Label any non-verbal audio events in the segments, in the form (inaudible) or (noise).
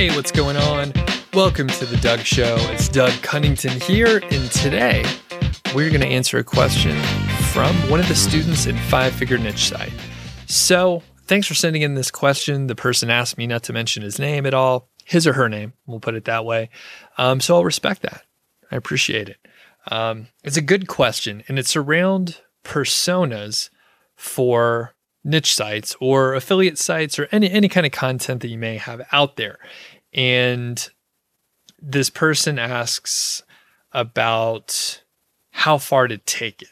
Hey, what's going on? Welcome to the Doug Show. It's Doug Cunnington here, and today we're going to answer a question from one of the students in Five Figure Niche Site. So, thanks for sending in this question. The person asked me not to mention his name at all, his or her name, we'll put it that way. Um, so, I'll respect that. I appreciate it. Um, it's a good question, and it's around personas for niche sites or affiliate sites or any any kind of content that you may have out there. And this person asks about how far to take it.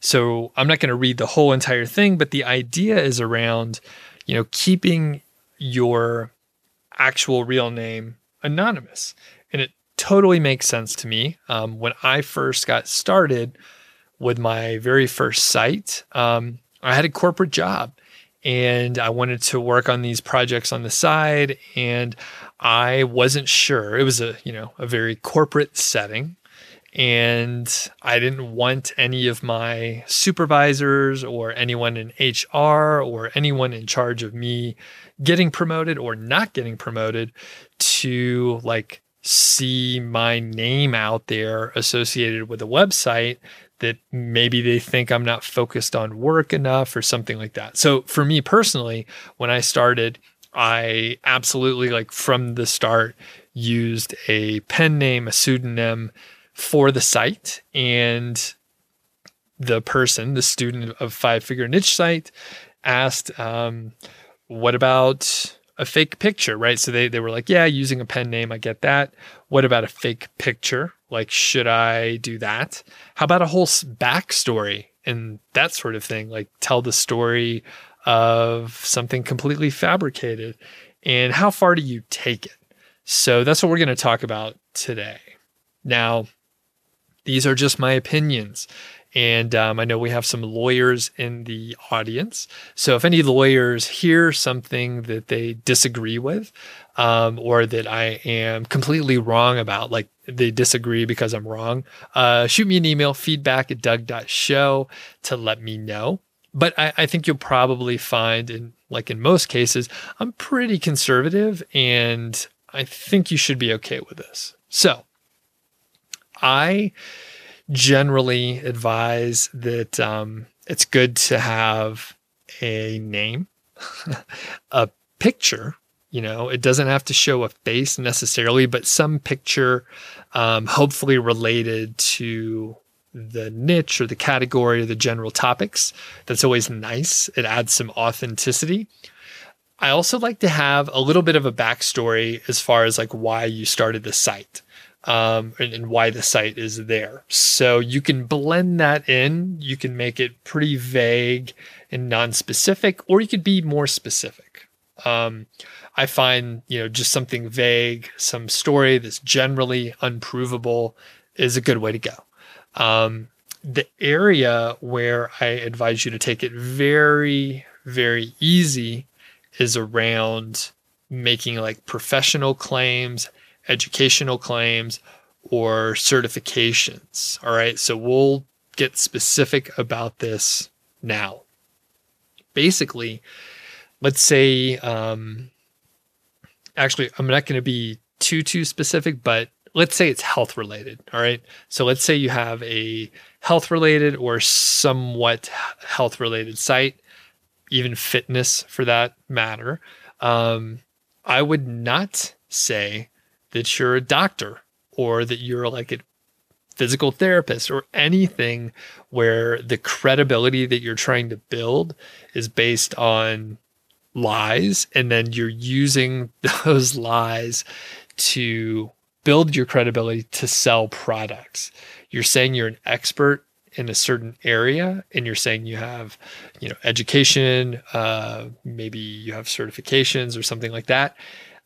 So I'm not going to read the whole entire thing, but the idea is around, you know, keeping your actual real name anonymous. And it totally makes sense to me. Um, when I first got started with my very first site, um, I had a corporate job and I wanted to work on these projects on the side and I wasn't sure. It was a, you know, a very corporate setting and I didn't want any of my supervisors or anyone in HR or anyone in charge of me getting promoted or not getting promoted to like see my name out there associated with a website that maybe they think I'm not focused on work enough or something like that. So for me personally, when I started, I absolutely like from the start used a pen name, a pseudonym for the site and the person, the student of five figure niche site asked, um, what about a fake picture, right? So they, they were like, yeah, using a pen name, I get that. What about a fake picture? Like, should I do that? How about a whole backstory and that sort of thing? Like, tell the story of something completely fabricated. And how far do you take it? So that's what we're going to talk about today. Now, these are just my opinions. And um, I know we have some lawyers in the audience. So if any lawyers hear something that they disagree with, um, or that I am completely wrong about, like they disagree because I'm wrong, uh, shoot me an email, feedback at doug.show to let me know. But I, I think you'll probably find, in like in most cases, I'm pretty conservative and I think you should be okay with this. So I generally advise that um, it's good to have a name, (laughs) a picture. You know, it doesn't have to show a face necessarily, but some picture, um, hopefully related to the niche or the category or the general topics. That's always nice. It adds some authenticity. I also like to have a little bit of a backstory as far as like why you started the site um, and, and, why the site is there. So you can blend that in. You can make it pretty vague and non-specific, or you could be more specific. Um, I find you know just something vague, some story that's generally unprovable, is a good way to go. Um, the area where I advise you to take it very, very easy is around making like professional claims educational claims or certifications. All right. So we'll get specific about this now. Basically, let's say, um, actually, I'm not going to be too, too specific, but let's say it's health related. All right. So let's say you have a health related or somewhat health related site, even fitness for that matter. Um, I would not say that you're a doctor or that you're like a physical therapist or anything where the credibility that you're trying to build is based on lies and then you're using (laughs) those lies to build your credibility to sell products. You're saying you're an expert in a certain area and you're saying you have you know education uh, maybe you have certifications or something like that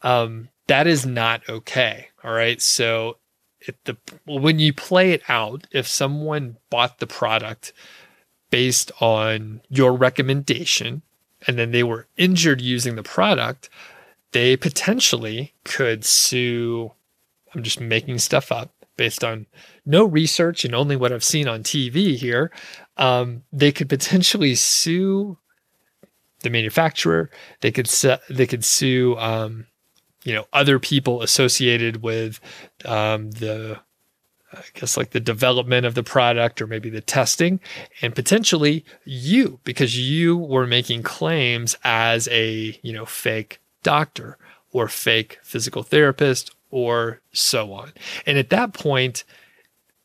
um, that is not okay. All right. So if the when you play it out, if someone bought the product based on your recommendation and then they were injured using the product, they potentially could sue. I'm just making stuff up based on no research and only what I've seen on TV here. Um, they could potentially sue the manufacturer. They could su- they could sue um, you know other people associated with um, the I guess like the development of the product or maybe the testing, and potentially you because you were making claims as a you know fake doctor or fake physical therapist or so on. And at that point,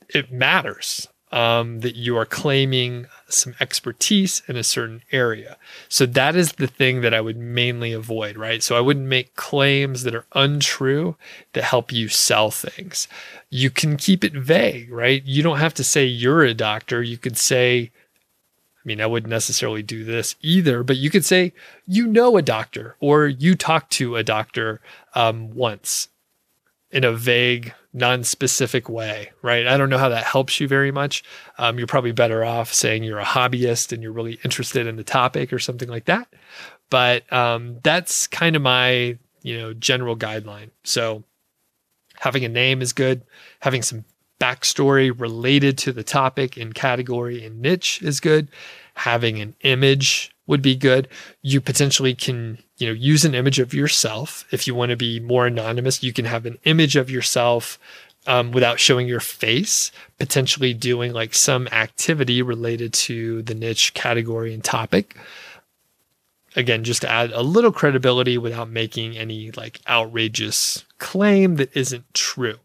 it matters um, that you are claiming some expertise in a certain area. So that is the thing that I would mainly avoid, right? So I wouldn't make claims that are untrue that help you sell things. You can keep it vague, right? You don't have to say you're a doctor. You could say, I mean, I wouldn't necessarily do this either, but you could say you know a doctor or you talked to a doctor um, once in a vague, non-specific way, right? I don't know how that helps you very much. Um, you're probably better off saying you're a hobbyist and you're really interested in the topic or something like that. But um, that's kind of my, you know, general guideline. So having a name is good. Having some backstory related to the topic and category and niche is good. Having an image would be good. You potentially can, you know, use an image of yourself. If you want to be more anonymous, you can have an image of yourself um, without showing your face, potentially doing like some activity related to the niche category and topic. Again, just to add a little credibility without making any like outrageous claim that isn't true.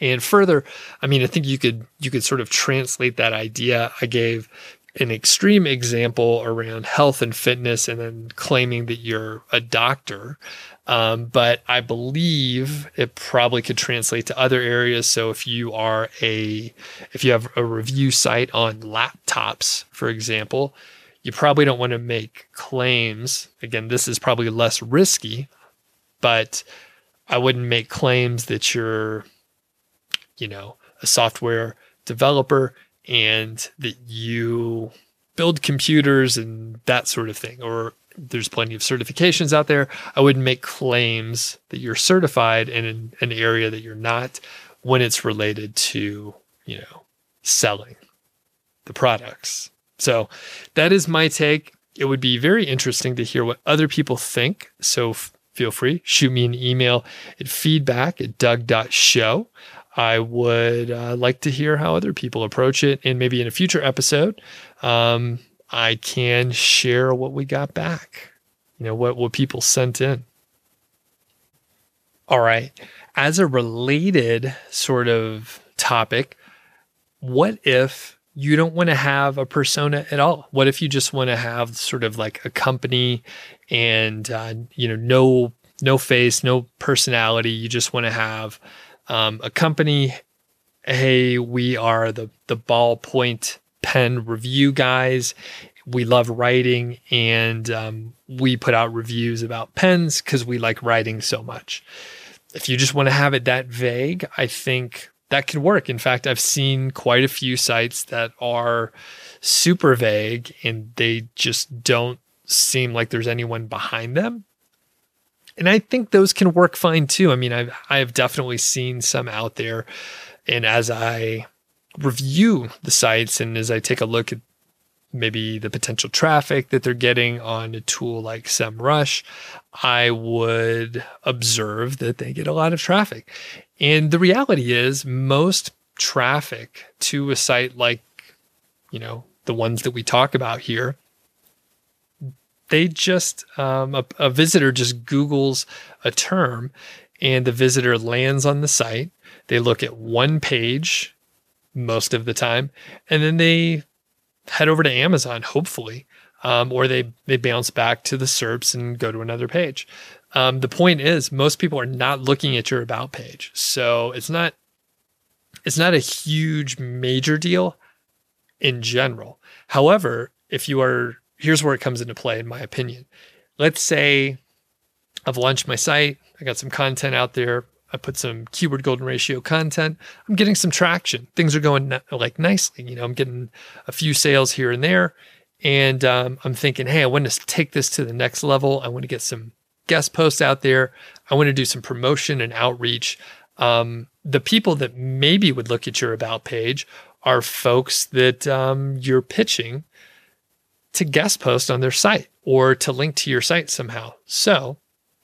And further, I mean, I think you could you could sort of translate that idea I gave an extreme example around health and fitness and then claiming that you're a doctor. Um, but I believe it probably could translate to other areas. So if you are a, if you have a review site on laptops, for example, you probably don't want to make claims. Again, this is probably less risky, but I wouldn't make claims that you're, you know, a software developer and that you build computers and that sort of thing. Or there's plenty of certifications out there. I wouldn't make claims that you're certified in an, area that you're not when it's related to, you know, selling the products. So that is my take. It would be very interesting to hear what other people think. So f- feel free, shoot me an email at feedback at doug.show. I would uh, like to hear how other people approach it. And maybe in a future episode, um, I can share what we got back, you know, what, what people sent in. All right. As a related sort of topic, what if you don't want to have a persona at all? What if you just want to have sort of like a company and, uh, you know, no, no face, no personality. You just want to have um, a company, hey, we are the the ballpoint pen review guys. We love writing, and um, we put out reviews about pens because we like writing so much. If you just want to have it that vague, I think that could work. In fact, I've seen quite a few sites that are super vague and they just don't seem like there's anyone behind them and I think those can work fine too. I mean, I've I've definitely seen some out there, and as I review the sites and as I take a look at maybe the potential traffic that they're getting on a tool like SEMrush, I would observe that they get a lot of traffic. And the reality is, most traffic to a site like, you know, the ones that we talk about here they just um, a, a visitor just Google's a term, and the visitor lands on the site. They look at one page most of the time, and then they head over to Amazon, hopefully, um, or they they bounce back to the SERPs and go to another page. Um, the point is, most people are not looking at your about page, so it's not it's not a huge major deal in general. However, if you are here's where it comes into play, in my opinion. Let's say I've launched my site, I got some content out there, I put some keyword golden ratio content. I'm getting some traction. Things are going like nicely. You know, I'm getting a few sales here and there. And um, I'm thinking, hey, I want to take this to the next level. I want to get some guest posts out there. I want to do some promotion and outreach. Um, the people that maybe would look at your about page are folks that um, you're pitching to guest post on their site or to link to your site somehow. So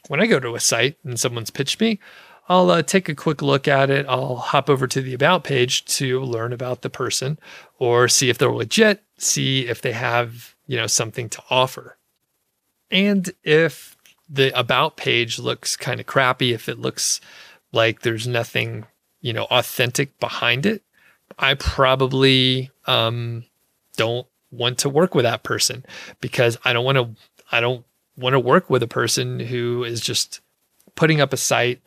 when I go to a site and someone's pitched me, I'll uh, take a quick look at it. I'll hop over to the about page to learn about the person or see if they're legit, see if they have, you know, something to offer. And if the about page looks kind of crappy, if it looks like there's nothing, you know, authentic behind it, I probably um, don't want to work with that person because I don't want to I don't want to work with a person who is just putting up a site.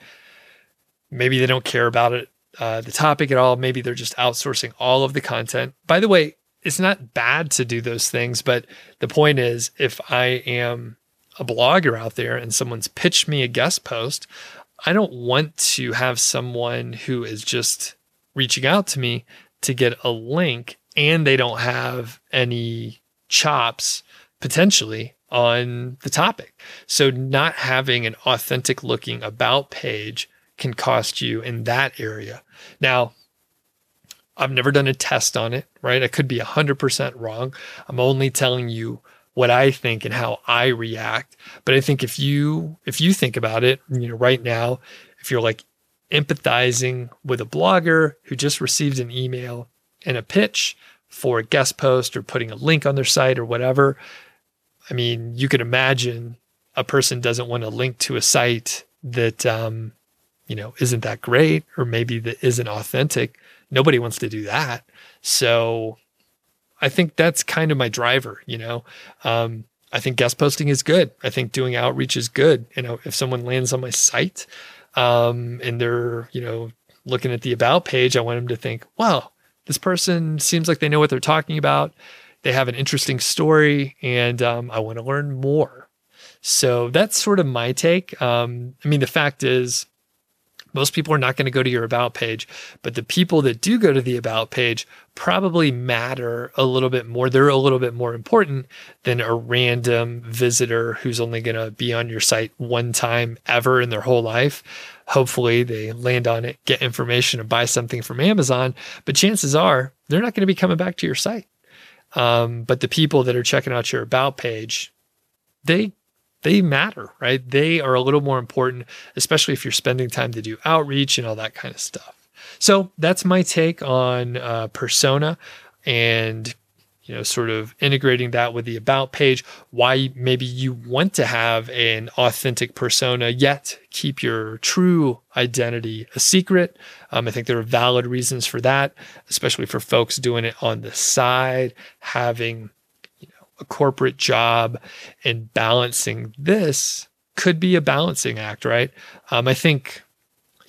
Maybe they don't care about it uh, the topic at all. Maybe they're just outsourcing all of the content. By the way it's not bad to do those things but the point is if i am a blogger out there and someone's pitched me a guest post i don't want to have someone who is just reaching out to me to get a link and they don't have any chops potentially on the topic. So, not having an authentic looking about page can cost you in that area. Now, I've never done a test on it, right? I could be 100% wrong. I'm only telling you what I think and how I react. But I think if you if you think about it, you know, right now, if you're like empathizing with a blogger who just received an email and a pitch for a guest post or putting a link on their site or whatever, I mean, you could imagine a person doesn't want to link to a site that, um, you know, isn't that great or maybe that isn't authentic. Nobody wants to do that. So I think that's kind of my driver, you know. Um, I think guest posting is good. I think doing outreach is good. You know, if someone lands on my site um, and they're, you know, looking at the about page, I want them to think, wow, this person seems like they know what they're talking about they have an interesting story, and um, I want to learn more. So that's sort of my take. Um, I mean, the fact is, most people are not going to go to your about page, but the people that do go to the about page probably matter a little bit more. They're a little bit more important than a random visitor who's only going to be on your site one time ever in their whole life. Hopefully, they land on it, get information, and buy something from Amazon. But chances are they're not going to be coming back to your site. Um, but the people that are checking out your about page, they they matter, right? They are a little more important, especially if you're spending time to do outreach and all that kind of stuff. So that's my take on uh, persona and you know, sort of integrating that with the about page, why maybe you want to have an authentic persona, yet keep your true identity a secret. Um, I think there are valid reasons for that, especially for folks doing it on the side, having a corporate job and balancing this could be a balancing act, right? Um, I think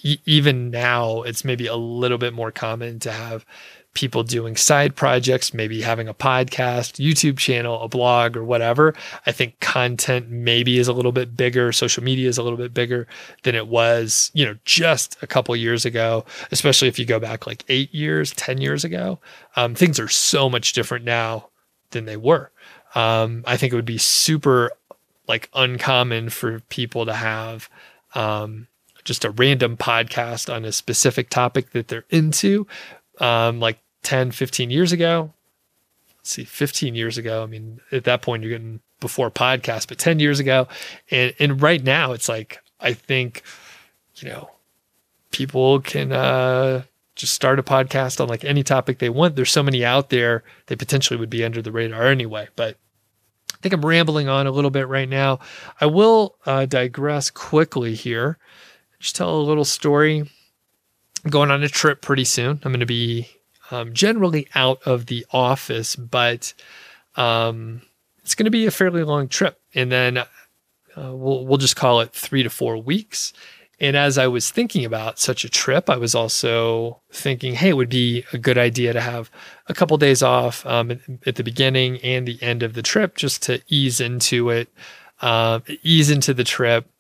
e- even now it's maybe a little bit more common to have people doing side projects, maybe having a podcast, YouTube channel, a blog, or whatever. I think content maybe is a little bit bigger. Social media is a little bit bigger than it was, you know, just a couple years ago, especially if you go back like eight years, 10 years ago. Um, things are so much different now than they were. Um, I think it would be super like uncommon for people to have um, just a random podcast on a specific topic that they're into. Um, like 10, 15 years ago. Let's see, 15 years ago. I mean, at that point, you're getting before podcast, but 10 years ago. And, and right now, it's like, I think, you know, people can uh, just start a podcast on like any topic they want. There's so many out there, they potentially would be under the radar anyway. But I think I'm rambling on a little bit right now. I will uh, digress quickly here. Just tell a little story. I'm going on a trip pretty soon. I'm going to be um, generally out of the office, but um, it's going to be a fairly long trip. And then uh, we'll, we'll just call it three to four weeks. And as I was thinking about such a trip, I was also thinking, hey, it would be a good idea to have a couple days off um, at, the beginning and the end of the trip just to ease into it, uh, ease into the trip,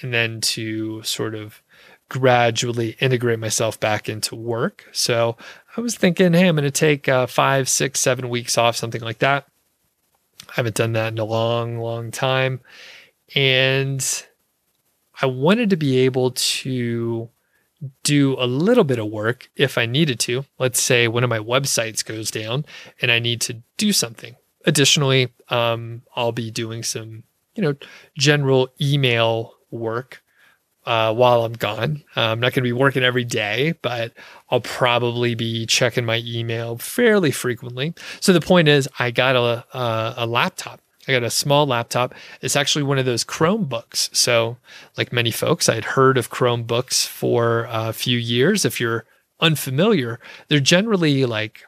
and then to sort of gradually integrate myself back into work. So I was thinking, hey, I'm going to take uh, five, six, seven weeks off, something like that. I haven't done that in a long, long time. And I wanted to be able to do a little bit of work if I needed to. Let's say one of my websites goes down and I need to do something. Additionally, um, I'll be doing some, you know, general email work uh, while I'm gone. I'm not going to be working every day, but I'll probably be checking my email fairly frequently. So the point is, I got a, a, a laptop. I got a small laptop. It's actually one of those Chromebooks. So, like many folks, I had heard of Chromebooks for a few years. If you're unfamiliar, they're generally like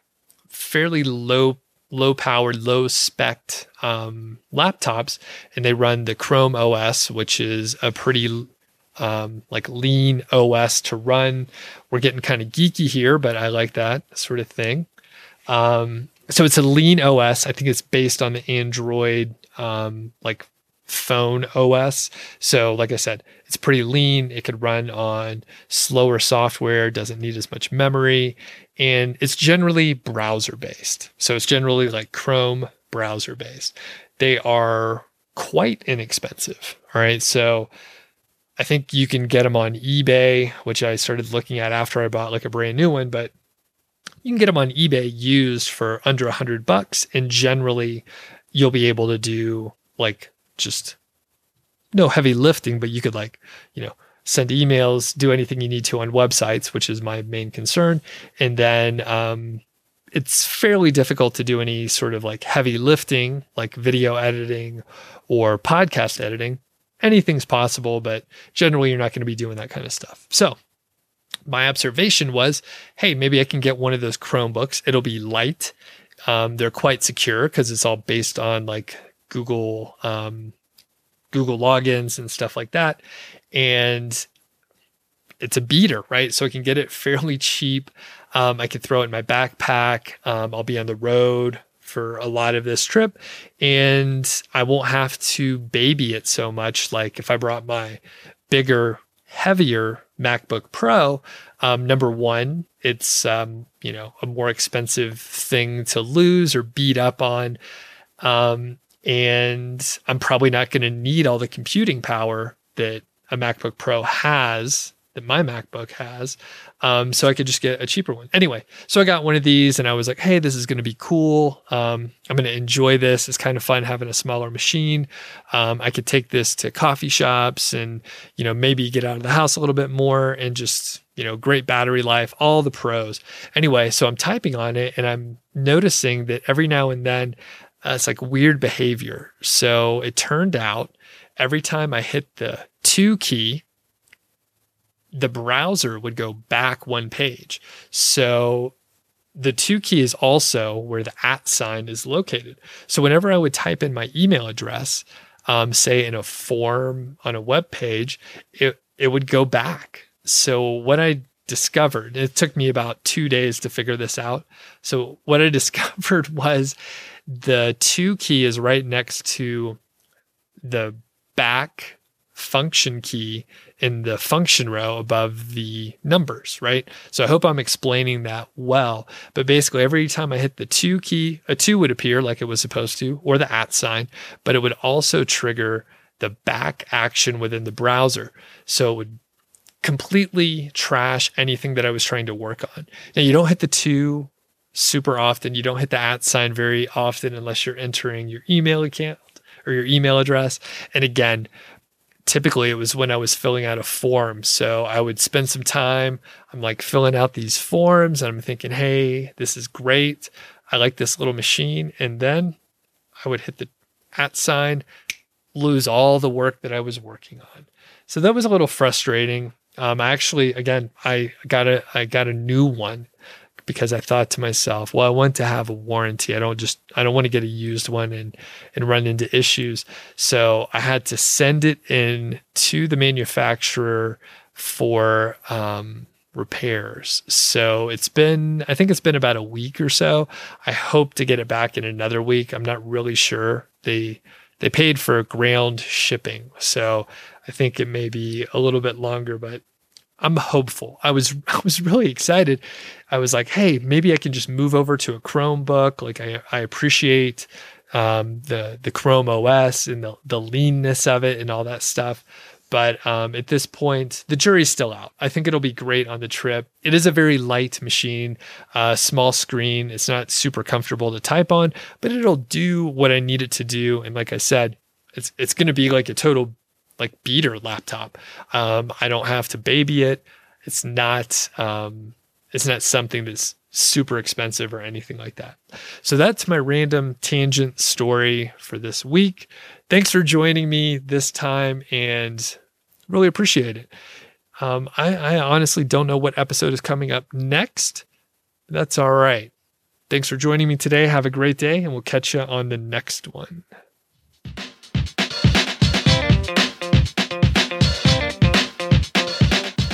fairly low low powered, low spec um, laptops, and they run the Chrome OS, which is a pretty um, like lean OS to run. We're getting kind of geeky here, but I like that sort of thing. Um, so it's a lean OS. I think it's based on the Android um, like phone OS. So, like I said, it's pretty lean. It could run on slower software, doesn't need as much memory, and it's generally browser based. So, it's generally like Chrome browser based. They are quite inexpensive. All right. So, I think you can get them on eBay, which I started looking at after I bought like a brand new one, but you can get them on eBay used for under a hundred bucks. And generally you'll be able to do like just no heavy lifting, but you could like, you know, send emails, do anything you need to on websites, which is my main concern. And then, um, it's fairly difficult to do any sort of like heavy lifting, like video editing or podcast editing anything's possible, but generally you're not going to be doing that kind of stuff. So my observation was, hey, maybe I can get one of those Chromebooks. It'll be light. Um, they're quite secure because it's all based on like Google um, Google logins and stuff like that, and it's a beater, right? So I can get it (laughs) fairly cheap. Um, I can throw it in my backpack. Um, I'll be on the road for a lot of this trip and I won't have to baby it so much. Like if I brought my bigger, heavier MacBook Pro, um, number one, it's um, you know a more expensive thing to lose or beat up on, um, and I'm probably not going to need all the computing power that a MacBook Pro has that my MacBook has. Um, so I could just get a cheaper one. Anyway, so I got one of these and I was like, hey, this is going to be cool. Um, I'm going to enjoy this. It's kind of fun having a smaller machine. Um, I could take this to coffee shops and, you know, maybe get out of the house a little bit more and just, you know, great battery life, all the pros. Anyway, so I'm typing on it and I'm noticing that every now and then uh, it's like weird behavior. So it turned out every time I hit the two key, the browser would go back one page. So the two key is also where the at sign is located. So whenever I would type in my email address, um, say in a form on a web page, it, it would go back. So what I discovered, it took me about two days to figure this out. So what I (laughs) discovered was the two key is right next to the back function key in the function row above the numbers, right? So I hope I'm explaining that well. But basically, every time I hit the two key, a two would appear like it was supposed to, or the at sign, but it would also trigger the back action within the browser. So it would completely trash anything that I was trying to work on. Now, you don't hit the two super often. You don't hit the at sign very often unless you're entering your email account or your email address. And again, typically it was when I was filling out a form. So I would spend some time. I'm like filling out these forms and I'm thinking, hey, this is great. I like this little machine. And then I would hit the at sign, lose all the work that I was working on. So that was a little frustrating. Um, I actually, again, I got a I got a new one because I thought to myself, well, I want to have a warranty. I don't just I don't want to get a used one and and run into issues. So I had to send it in to the manufacturer for um, repairs. So it's been I think it's been about a week or so. I hope to get it back in another week. I'm not really sure. They they paid for ground shipping. So I think it may be a little bit longer, but I'm hopeful. I was (laughs) I was really excited. I was like, hey, maybe I can just move over to a Chromebook. Like I I appreciate um, the the Chrome OS and the the leanness of it and all that stuff. But um, at this point, the jury's still out. I think it'll be great on the trip. It is a very light machine, uh, small screen. It's not super comfortable to type on, but it'll do what I need it to do. And like I said, it's it's going to be like a total like beater laptop. Um, I don't have to baby it. It's not um, it's not something that's super expensive or anything like that. So that's my random tangent story for this week. Thanks for joining me this time and really appreciate it. Um, I, I honestly don't know what episode is coming up next. That's all right. Thanks for joining me today. Have a great day, and we'll catch you on the next one.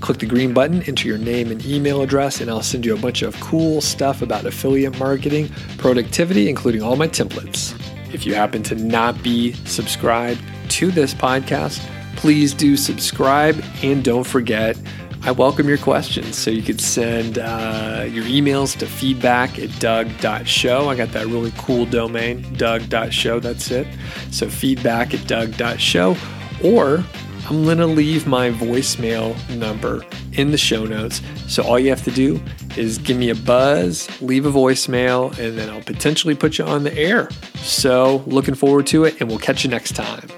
click the green button, enter your name and email address, and I'll send you a bunch of cool stuff about affiliate marketing, productivity, including all my templates. If you happen to not be subscribed to this podcast, please do subscribe and don't forget I welcome your questions. So you could send uh, your emails to feedback at doug.show. I got that really cool domain, doug.show. That's it. So feedback at doug.show. Or I'm going to leave my voicemail number in the show notes. So all you have to do is give me a buzz, leave a voicemail, and then I'll potentially put you on the air. So looking forward to it, and we'll catch you next time.